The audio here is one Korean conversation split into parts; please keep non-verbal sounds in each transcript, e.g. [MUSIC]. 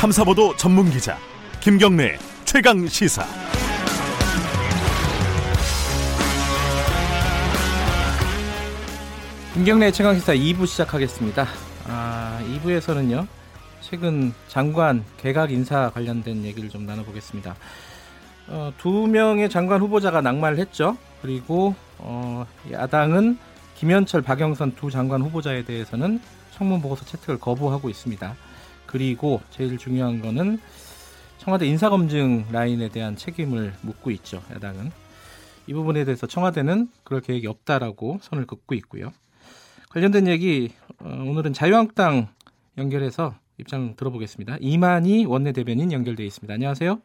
탐사보도 전문 기자 김경래 최강 시사. 김경래 최강 시사 2부 시작하겠습니다. 아, 2부에서는요. 최근 장관 개각 인사 관련된 얘기를 좀 나눠보겠습니다. 어, 두 명의 장관 후보자가 낙마를 했죠. 그리고 어, 야당은 김현철, 박영선 두 장관 후보자에 대해서는 청문 보고서 채택을 거부하고 있습니다. 그리고 제일 중요한 거는 청와대 인사검증 라인에 대한 책임을 묻고 있죠. 야당은 이 부분에 대해서 청와대는 그럴 계획이 없다라고 손을 긋고 있고요. 관련된 얘기 어, 오늘은 자유한국당 연결해서 입장 들어보겠습니다. 이만희 원내대변인 연결돼 있습니다. 안녕하세요.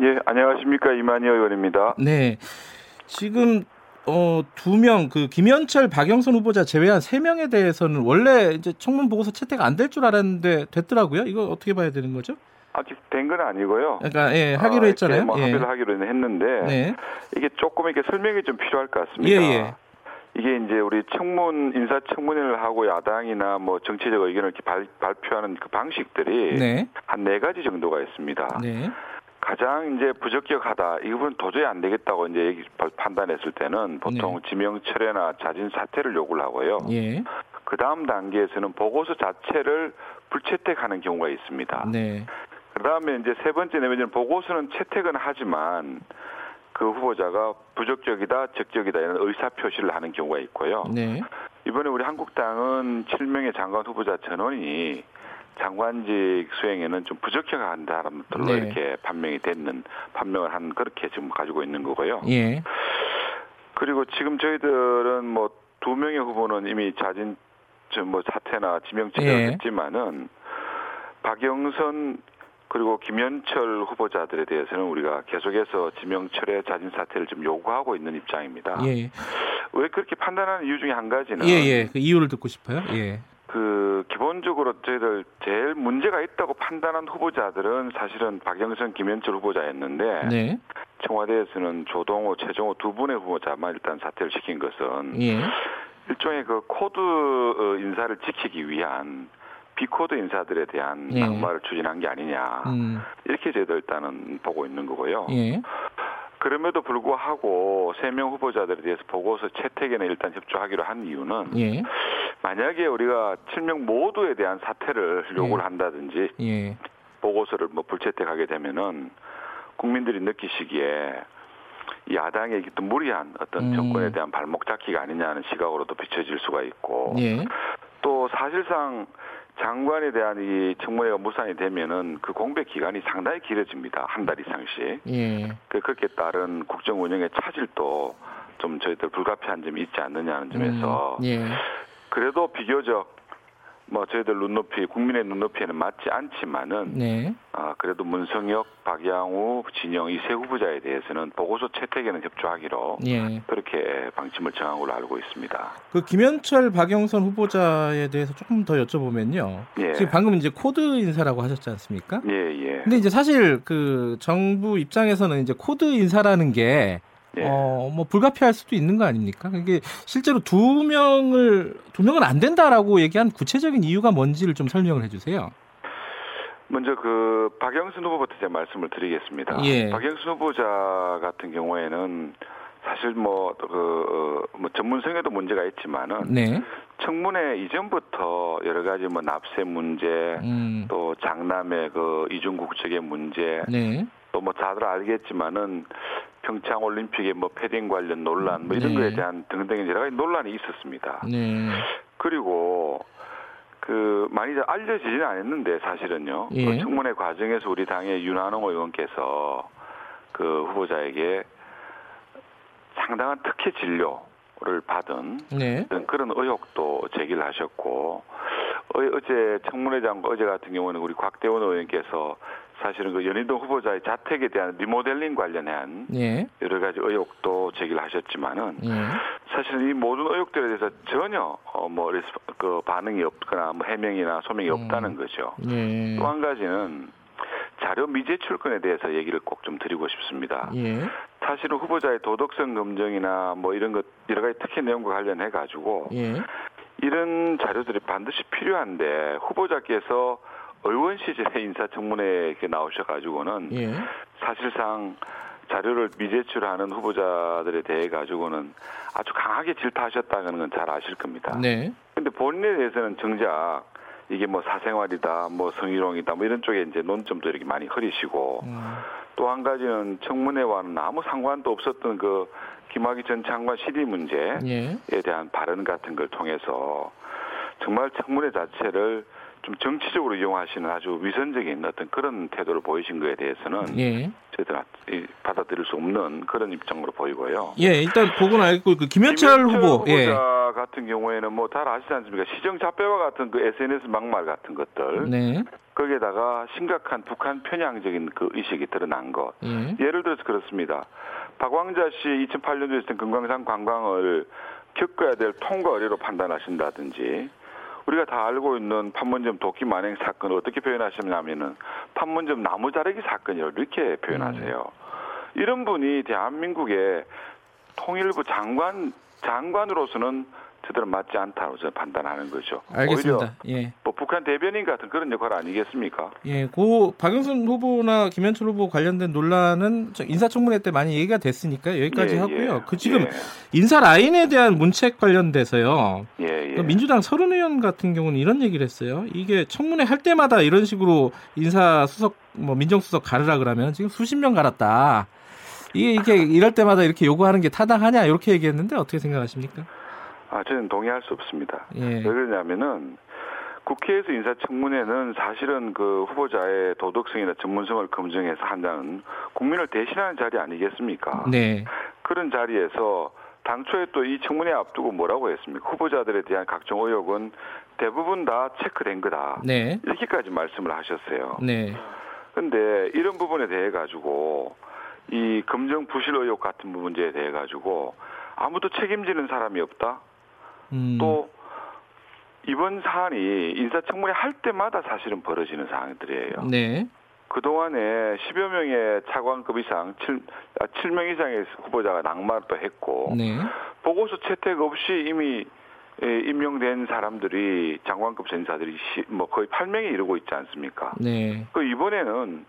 예, 안녕하십니까 이만희 의원입니다. 네, 지금 어, 두 명, 그 김현철, 박영선 후보자 제외한 세 명에 대해서는 원래 이제 청문 보고서 채택 안 될 줄 알았는데 됐더라고요. 이거 어떻게 봐야 되는 거죠? 아직 된건 아니고요. 그러니까 예, 하기로 아, 했잖아요. 뭐 예. 합의를 하기로 했는데 네. 이게 조금 이렇게 설명이 좀 필요할 것 예, 같습니다. 예. 이게 이제 우리 청문 인사 청문회를 하고 야당이나 뭐 정치적 의견을 이렇게 발, 발표하는 그 방식들이 네. 한네 가지 정도가 있습니다. 네. 가장 이제 부적격하다 이 부분 도저히 안 되겠다고 이제 판단했을 때는 보통 지명 철회나 자진 사퇴를 요구를 하고요. 예. 그 다음 단계에서는 보고서 자체를 불채택하는 경우가 있습니다. 네. 그 다음에 이제 세 번째 내면은 보고서는 채택은 하지만 그 후보자가 부적격이다, 적격이다 이런 의사 표시를 하는 경우가 있고요. 네. 이번에 우리 한국당은 7명의 장관 후보자 전원이 장관직 수행에는 좀 부적격한 사람들로 네. 이렇게 판명이 됐는 판명을 한 그렇게 지금 가지고 있는 거고요. 예. 그리고 지금 저희들은 뭐 두 명의 후보는 이미 자진 저뭐 사퇴나 지명 처리를 예. 했지만은 박영선 그리고 김현철 후보자들에 대해서는 우리가 계속해서 지명 철회 자진 사퇴를 좀 요구하고 있는 입장입니다. 예. 왜 그렇게 판단하는 이유 중에 한 가지는 예, 예. 그 이유를 듣고 싶어요. 예. 그 기본적으로 저희들 제일 문제가 있다고 판단한 후보자들은 사실은 박영선, 김연철 후보자였는데 네. 청와대에서는 조동호, 최정호 두 분의 후보자만 일단 사퇴를 시킨 것은 예. 일종의 그 코드 어, 인사를 지키기 위한 비코드 인사들에 대한 예. 낙마를 추진한 게 아니냐 음. 이렇게 저희들 일단은 보고 있는 거고요. 예. 그럼에도 불구하고 세 명 후보자들에 대해서 보고서 채택에는 일단 협조하기로 한 이유는 예. 만약에 우리가 7명 모두에 대한 사퇴를 요구를 예. 한다든지 예. 보고서를 뭐 불채택하게 되면은 국민들이 느끼시기에 이 야당의 어떤 무리한 어떤 음. 정권에 대한 발목 잡기가 아니냐는 시각으로도 비춰질 수가 있고 예. 또 사실상 장관에 대한 이 청문회가 무산이 되면은 그 공백 기간이 상당히 길어집니다 한 달 이상씩 예. 그 그렇게 따른 국정 운영의 차질도 좀 저희들 불가피한 점이 있지 않느냐는 점에서 음. 예. 그래도 비교적 뭐 저희들 눈높이 국민의 눈높이에는 맞지 않지만은 네. 아 그래도 문성혁, 박양우, 진영 이 세 후보자에 대해서는 보고서 채택에는 협조하기로 예. 그렇게 방침을 정한 걸로 알고 있습니다. 그 김연철, 박영선 후보자에 대해서 조금 더 여쭤보면요. 예. 지금 방금 이제 코드 인사라고 하셨지 않습니까? 예, 예. 근데 이제 사실 그 정부 입장에서는 이제 코드 인사라는 게 예. 어, 뭐 불가피할 수도 있는 거 아닙니까? 이게 실제로 두 명을 두 명은 안 된다라고 얘기한 구체적인 이유가 뭔지를 좀 설명을 해주세요. 먼저 그 박영순 후보부터 제가 말씀을 드리겠습니다. 예. 박영순 후보자 같은 경우에는 사실 뭐그 어, 뭐 전문성에도 문제가 있지만은 네. 청문회 이전부터 여러 가지 뭐 납세 문제 음. 또 장남의 그 이중국적의 문제 네. 또 뭐 다들 알겠지만은 평창 올림픽의 뭐 패딩 관련 논란 뭐 이런 네. 거에 대한 등등의 여러 가지 논란이 있었습니다. 네. 그리고 그 많이 알려지지는 않았는데 사실은요. 예. 그 청문회 과정에서 우리 당의 윤한홍 의원께서 그 후보자에게 상당한 특혜 진료를 받은 네. 그런 의혹도 제기를 하셨고 어, 어제 청문회장 어제 같은 경우는 우리 곽대원 의원께서 사실은 그 연희동 후보자의 자택에 대한 리모델링 관련한 예. 여러 가지 의혹도 제기를 하셨지만은 예. 사실은 이 모든 의혹들에 대해서 전혀 어뭐 그 반응이 없거나 뭐 해명이나 소명이 음. 없다는 거죠. 예. 또한 가지는 자료 미제 출근에 대해서 얘기를 꼭 좀 드리고 싶습니다. 예. 사실은 후보자의 도덕성 검증이나 뭐 이런 것 여러 가지 특혜 내용과 관련해 가지고 예. 이런 자료들이 반드시 필요한데 후보자께서 의원 시절에 [LAUGHS] 인사청문회에 나오셔가지고는 예. 사실상 자료를 미제출하는 후보자들에 대해 가지고는 아주 강하게 질타하셨다는 건 잘 아실 겁니다. 네. 근데 본인에 대해서는 정작 이게 뭐 사생활이다, 뭐 성희롱이다, 뭐 이런 쪽에 이제 논점도 이렇게 많이 흐리시고 음. 또한 가지는 청문회와는 아무 상관도 없었던 그 김학의 전 장관 실의 문제에 예. 대한 발언 같은 걸 통해서 정말 청문회 자체를 좀 정치적으로 이용하시는 아주 위선적인 어떤 그런 태도를 보이신 거에 대해서는 예. 저희들은 이- 받아들일 수 없는 그런 입장으로 보이고요. 예, 일단 그건 알고 그 김현철 후보. 후보자 예. 같은 경우에는 뭐 잘 아시지 않습니까? 시정 잡배와 같은 그 SNS 막말 같은 것들 네. 거기에다가 심각한 북한 편향적인 그 의식이 드러난 것. 예. 예를 들어서 그렇습니다. 박광자 씨 2008년도에 있었던 금강산 관광을 겪어야 될 통과 의뢰로 판단하신다든지 우리가 다 알고 있는 판문점 도끼 만행 사건을 어떻게 표현하시냐면은 판문점 나무 자르기 사건이라고 이렇게 표현하세요. 이런 분이 대한민국의 통일부 장관 장관으로서는 저들은 맞지 않다고 저는 판단하는 거죠. 알겠습니다. 예. 뭐 북한 대변인 같은 그런 역할 아니겠습니까? 예, 고 박영선 후보나 김현철 후보 관련된 논란은 저 인사청문회 때 많이 얘기가 됐으니까 여기까지 예, 하고요. 예. 그 지금 예, 인사 라인에 대한 문책 관련돼서요. 예, 예. 그 민주당 서른 의원 같은 경우는 이런 얘기를 했어요. 이게 청문회 할 때마다 이런 식으로 인사 수석 뭐 민정수석 가르라 그러면 지금 수십 명 갈았다. 이게 이렇게 이럴 때마다 이렇게 요구하는 게 타당하냐 이렇게 얘기했는데 어떻게 생각하십니까? 아, 저는 동의할 수 없습니다. 예. 왜 그러냐면은 국회에서 인사청문회는 사실은 그 후보자의 도덕성이나 전문성을 검증해서 한다는 국민을 대신하는 자리 아니겠습니까? 네. 그런 자리에서 당초에 또 이 청문회 앞두고 뭐라고 했습니까? 후보자들에 대한 각종 의혹은 대부분 다 체크된 거다. 네. 이렇게까지 말씀을 하셨어요. 네. 근데 이런 부분에 대해 가지고 이 검정 부실 의혹 같은 문제에 대해 가지고 아무도 책임지는 사람이 없다. 음. 또 이번 사안이 인사청문회 할 때마다 사실은 벌어지는 사안들이에요. 네. 그동안에 10여 명의 차관급 이상, 7, 아, 7명 이상의 후보자가 낙마도 했고 네. 보고서 채택 없이 이미 예, 임명된 사람들이 장관급 전사들이 시- 뭐 거의 8명에 이르고 있지 않습니까? 네. 그 이번에는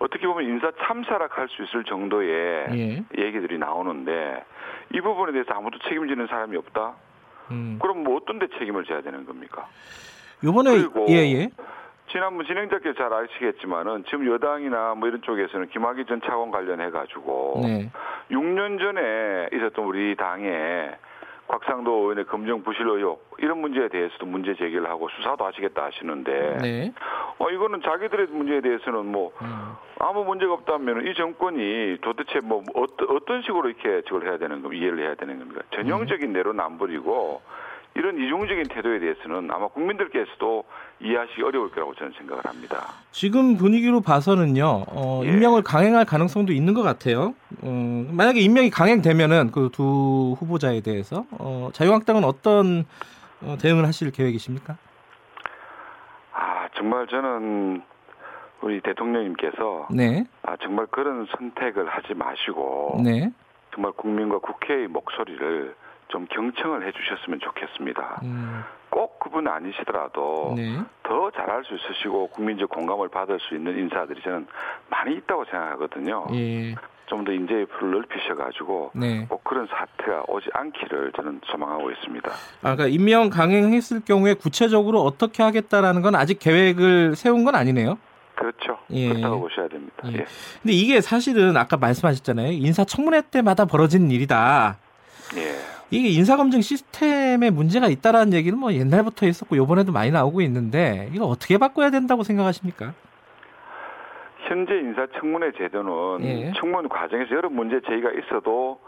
어떻게 보면 인사 참사락할 수 있을 정도의 예. 얘기들이 나오는데 이 부분에 대해서 아무도 책임지는 사람이 없다. 음. 그럼 뭐 어떤 데 책임을 져야 되는 겁니까? 요번에 그리고 예, 예. 지난번 진행자께서 잘 아시겠지만은 지금 여당이나 뭐 이런 쪽에서는 김학의 전 차관 관련해 가지고 네. 6년 전에 있었던 우리 당의 곽상도 의원의 검정 부실 의혹 이런 문제에 대해서도 문제 제기를 하고 수사도 하시겠다 하시는데 네. 어 이거는 자기들의 문제에 대해서는 뭐 음. 아무 문제가 없다면 이 정권이 도대체 뭐 어떤 어떤 식으로 이렇게 저걸 해야 되는 겁니까? 이해를 해야 되는 겁니까? 전형적인 안 버리고 이런 이중적인 태도에 대해서는 아마 국민들께서도 이해하시기 어려울 거라고 저는 생각을 합니다. 지금 분위기로 봐서는요, 어, 예. 임명을 강행할 가능성도 있는 것 같아요. 어, 만약에 임명이 강행되면은 그 두 후보자에 대해서 어, 자유한국당은 어떤 어, 대응을 하실 계획이십니까? 아 정말 저는 우리 대통령님께서 네, 아 정말 그런 선택을 하지 마시고 네, 정말 국민과 국회의 목소리를 좀 경청을 해주셨으면 좋겠습니다. 음, 꼭 그분 아니시더라도 네, 더 잘할 수 있으시고 국민적 공감을 받을 수 있는 인사들이 저는 많이 있다고 생각하거든요. 예, 좀 더 인재의 풀을 넓히셔가지고 네. 꼭 그런 사태가 오지 않기를 저는 소망하고 있습니다. 아, 그러니까 임명 강행했을 경우에 구체적으로 어떻게 하겠다라는 건 아직 계획을 세운 건 아니네요. 그렇죠. 예. 그렇다고 보셔야 됩니다. 예. 예. 근데 이게 사실은 아까 말씀하셨잖아요. 인사청문회 때마다 벌어지는 일이다. 예. 이게 인사검증 시스템에 문제가 있다라는 얘기는 뭐 옛날부터 있었고 요번에도 많이 나오고 있는데 이거 어떻게 바꿔야 된다고 생각하십니까? 현재 인사청문회 제도는 예. 청문 과정에서 여러 문제 제기가 있어도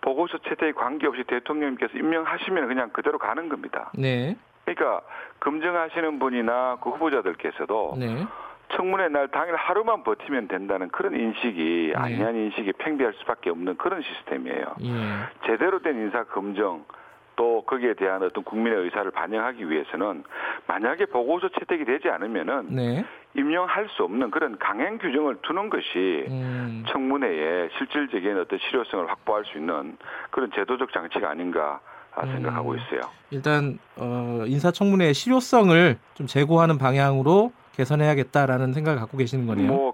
보고서 채택에 관계없이 대통령님께서 임명하시면 그냥 그대로 가는 겁니다. 네. 그러니까 검증하시는 분이나 그 후보자들께서도 네. 청문회 날 당일 하루만 버티면 된다는 그런 인식이 네. 아니한 인식이 팽배할 수밖에 없는 그런 시스템이에요. 예. 제대로 된 인사 검증 또 거기에 대한 어떤 국민의 의사를 반영하기 위해서는 만약에 보고서 채택이 되지 않으면은 네. 임명할 수 없는 그런 강행 규정을 두는 것이 음. 청문회에 실질적인 어떤 실효성을 확보할 수 있는 그런 제도적 장치가 아닌가 생각하고 음. 있어요. 일단 어, 인사청문회의 실효성을 좀 제고하는 방향으로 개선해야겠다라는 생각을 갖고 계시는 거네요. 뭐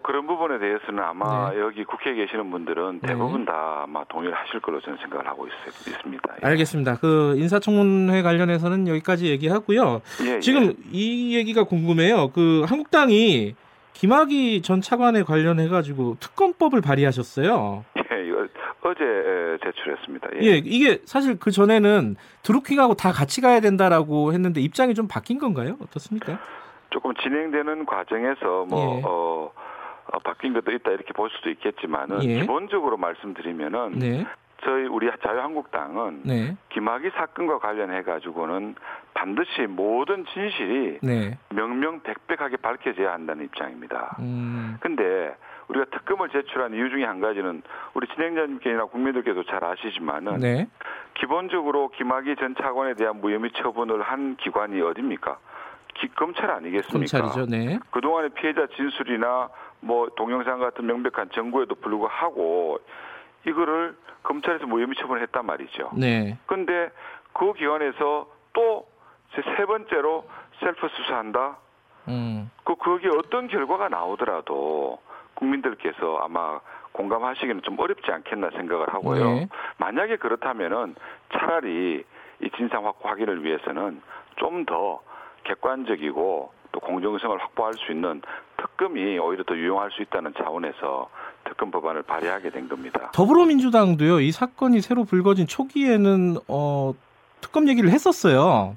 대해서는 아마 네. 여기 국회에 계시는 분들은 네. 대부분 다 아마 동의를 하실 걸로 저는 생각을 하고 있, 있습니다. 예. 알겠습니다. 그 인사청문회 관련해서는 여기까지 얘기하고요. 예, 지금 예. 이 얘기가 궁금해요. 그 한국당이 김학의 전 차관에 관련해 가지고 특검법을 발의하셨어요. 예, 이거 어제 에, 제출했습니다. 예. 예, 이게 사실 그 전에는 드루킹하고 다 같이 가야 된다라고 했는데 입장이 좀 바뀐 건가요? 어떻습니까? 조금 진행되는 과정에서 뭐 예. 어, 어, 바뀐 것도 있다 이렇게 볼 수도 있겠지만은 예. 기본적으로 말씀드리면은 네, 저희 우리 자유한국당은 네, 김학의 사건과 관련해 가지고는 반드시 모든 진실이 네. 명명백백하게 밝혀져야 한다는 입장입니다. 음, 근데 우리가 특검을 제출한 이유 중에 한 가지는 우리 진행자님께나 국민들께도 잘 아시지만은 네, 기본적으로 김학의 전 차관에 대한 무혐의 처분을 한 기관이 어딥니까? 기- 검찰 아니겠습니까? 검찰이죠. 네, 그동안의 피해자 진술이나 뭐 동영상 같은 명백한 증거에도 불구하고 이거를 검찰에서 무혐의 처분을 했단 말이죠. 네, 근데 그 기관에서 또 세 번째로 셀프 수사한다. 음, 그 거기에 어떤 결과가 나오더라도 국민들께서 아마 공감하시기는 좀 어렵지 않겠나 생각을 하고요. 네. 만약에 그렇다면은 차라리 이 진상 확보 확인을 위해서는 좀 더 객관적이고 또 공정성을 확보할 수 있는 특검이 오히려 더 유용할 수 있다는 차원에서 특검 법안을 발의하게 된 겁니다. 더불어민주당도요. 이 사건이 새로 불거진 초기에는 어, 특검 얘기를 했었어요.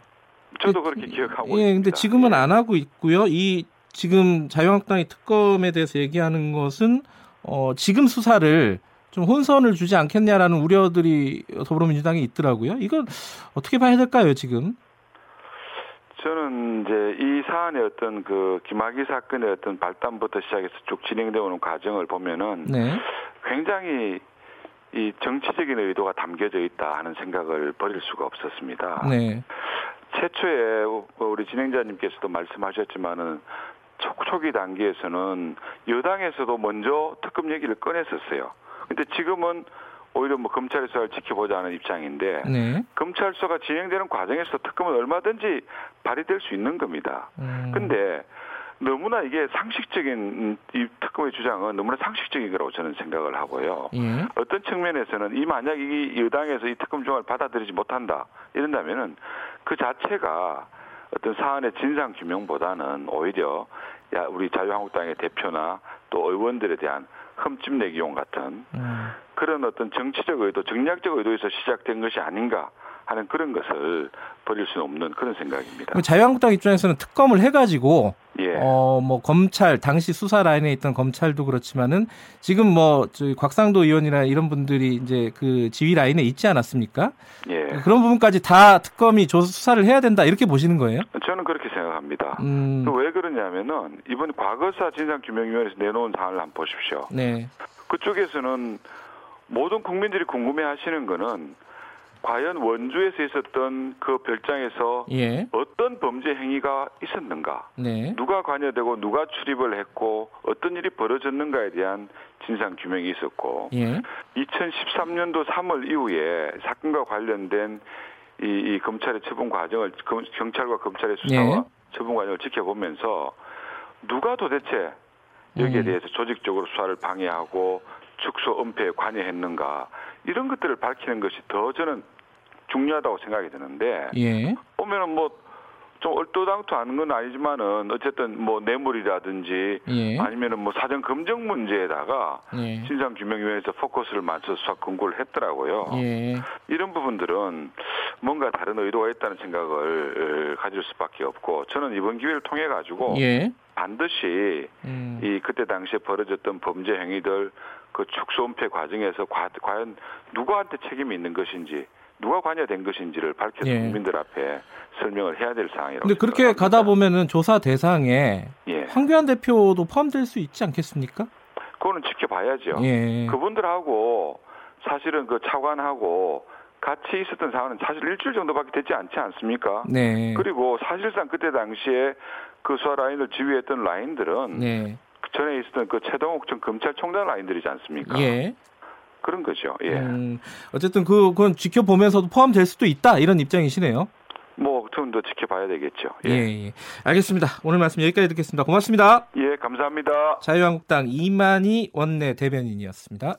저도 그렇게 기억하고 예, 있습니다. 근데 지금은 예. 안 하고 있고요. 이 지금 자유한국당이 특검에 대해서 얘기하는 것은 어, 지금 수사를 좀 혼선을 주지 않겠냐라는 우려들이 더불어민주당에 있더라고요. 이건 어떻게 봐야 될까요, 지금? 저는 이제 이 사안의 어떤 그 김학의 사건의 어떤 발단부터 시작해서 쭉 진행되어 오는 과정을 보면은 네. 굉장히 이 정치적인 의도가 담겨져 있다 하는 생각을 버릴 수가 없었습니다. 네. 최초에 우리 진행자님께서도 말씀하셨지만은 초, 초기 단계에서는 여당에서도 먼저 특검 얘기를 꺼냈었어요. 근데 지금은 오히려 뭐 검찰 수사를 지켜보자는 입장인데 네. 검찰 수사가 진행되는 과정에서 특검은 얼마든지 발휘될 수 있는 겁니다. 음, 근데 너무나 이게 상식적인 음, 이 특검의 주장은 너무나 상식적인 거라고 저는 생각을 하고요. 예. 어떤 측면에서는 이 만약 이 여당에서 이 특검 조항을 받아들이지 못한다 이런다면은 그 자체가 어떤 사안의 진상 규명보다는 오히려 야 우리 자유한국당의 대표나 또 의원들에 대한 흠집내기용 같은 음. 그런 어떤 정치적 의도, 정략적 의도에서 시작된 것이 아닌가 하는 그런 것을 버릴 수는 없는 그런 생각입니다. 자유한국당 입장에서는 특검을 해가지고 예. 어뭐 검찰 당시 수사 라인에 있던 검찰도 그렇지만은 지금 뭐 곽상도 의원이나 이런 분들이 이제 그 지휘 라인에 있지 않았습니까? 예. 그런 부분까지 다 특검이 조 수사를 해야 된다 이렇게 보시는 거예요? 저는 그렇게 생각합니다. 음, 왜 그러냐면은 이번 과거사 진상규명위원회에서 내놓은 사안을 한번 보십시오. 네, 그쪽에서는 모든 국민들이 궁금해하시는 거는 과연 원주에서 있었던 그 별장에서 예, 어떤 범죄 행위가 있었는가, 네, 누가 관여되고 누가 출입을 했고 어떤 일이 벌어졌는가에 대한 진상 규명이 있었고 예, 2013년도 3월 이후에 사건과 관련된 이, 이 검찰의 처분 과정을 검- 경찰과 검찰의 수사와 네. 처분 과정을 지켜보면서 누가 도대체 여기에 음. 대해서 조직적으로 수사를 방해하고 축소 은폐에 관여했는가? 이런 것들을 밝히는 것이 더 저는 중요하다고 생각이 드는데 예, 보면은 뭐 좀 얼토당토 하는 건 아니지만은 어쨌든 뭐 뇌물이라든지 예, 아니면은 뭐 사전 검증 문제에다가 예, 진상규명위원회에서 포커스를 맞춰서 수사 권고를 했더라고요. 예, 이런 부분들은 뭔가 다른 의도가 있다는 생각을 어, 가질 수밖에 없고 저는 이번 기회를 통해 가지고 예, 반드시 음, 이 그때 당시에 벌어졌던 범죄 행위들 그 축소 은폐 과정에서 과, 과연 누구한테 책임이 있는 것인지 누가 관여된 것인지를 밝혀서 예. 국민들 앞에 설명을 해야 될 상황이라고. 근데 그렇게 생각합니다. 가다 보면은 조사 대상에 예, 황교안 대표도 포함될 수 있지 않겠습니까? 그거는 지켜봐야죠. 예, 그분들하고 사실은 그 차관하고 같이 있었던 상황은 사실 일주일 정도밖에 되지 않지 않습니까? 네, 그리고 사실상 그때 당시에 그 수사 라인을 지휘했던 라인들은 네, 그 전에 있었던 그 최동욱 전 검찰총장 라인들이지 않습니까? 예. 그런 거죠. 예. 음, 어쨌든 그, 그건 지켜보면서도 포함될 수도 있다 이런 입장이시네요. 뭐 틈도 지켜봐야 되겠죠. 예. 예, 예. 알겠습니다. 오늘 말씀 여기까지 듣겠습니다. 고맙습니다. 예, 감사합니다. 자유한국당 이만희 원내 대변인이었습니다.